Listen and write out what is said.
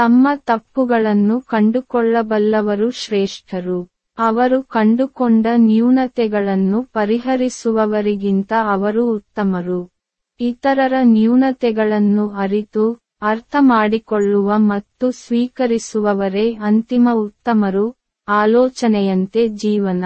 ತಮ್ಮ ತಪ್ಪುಗಳನ್ನು ಕಂಡುಕೊಳ್ಳಬಲ್ಲವರು ಶ್ರೇಷ್ಠರು. ಅವರು ಕಂಡುಕೊಂಡ ನ್ಯೂನತೆಗಳನ್ನು ಪರಿಹರಿಸುವವರಿಗಿಂತ ಅವರು ಉತ್ತಮರು. ಇತರರ ನ್ಯೂನತೆಗಳನ್ನು ಅರಿತು ಅರ್ಥ ಮಾಡಿಕೊಳ್ಳುವ ಮತ್ತು ಸ್ವೀಕರಿಸುವವರೇ ಅಂತಿಮ ಉತ್ತಮರು, ಆಲೋಚನೆಯಂತೆ ಜೀವನ.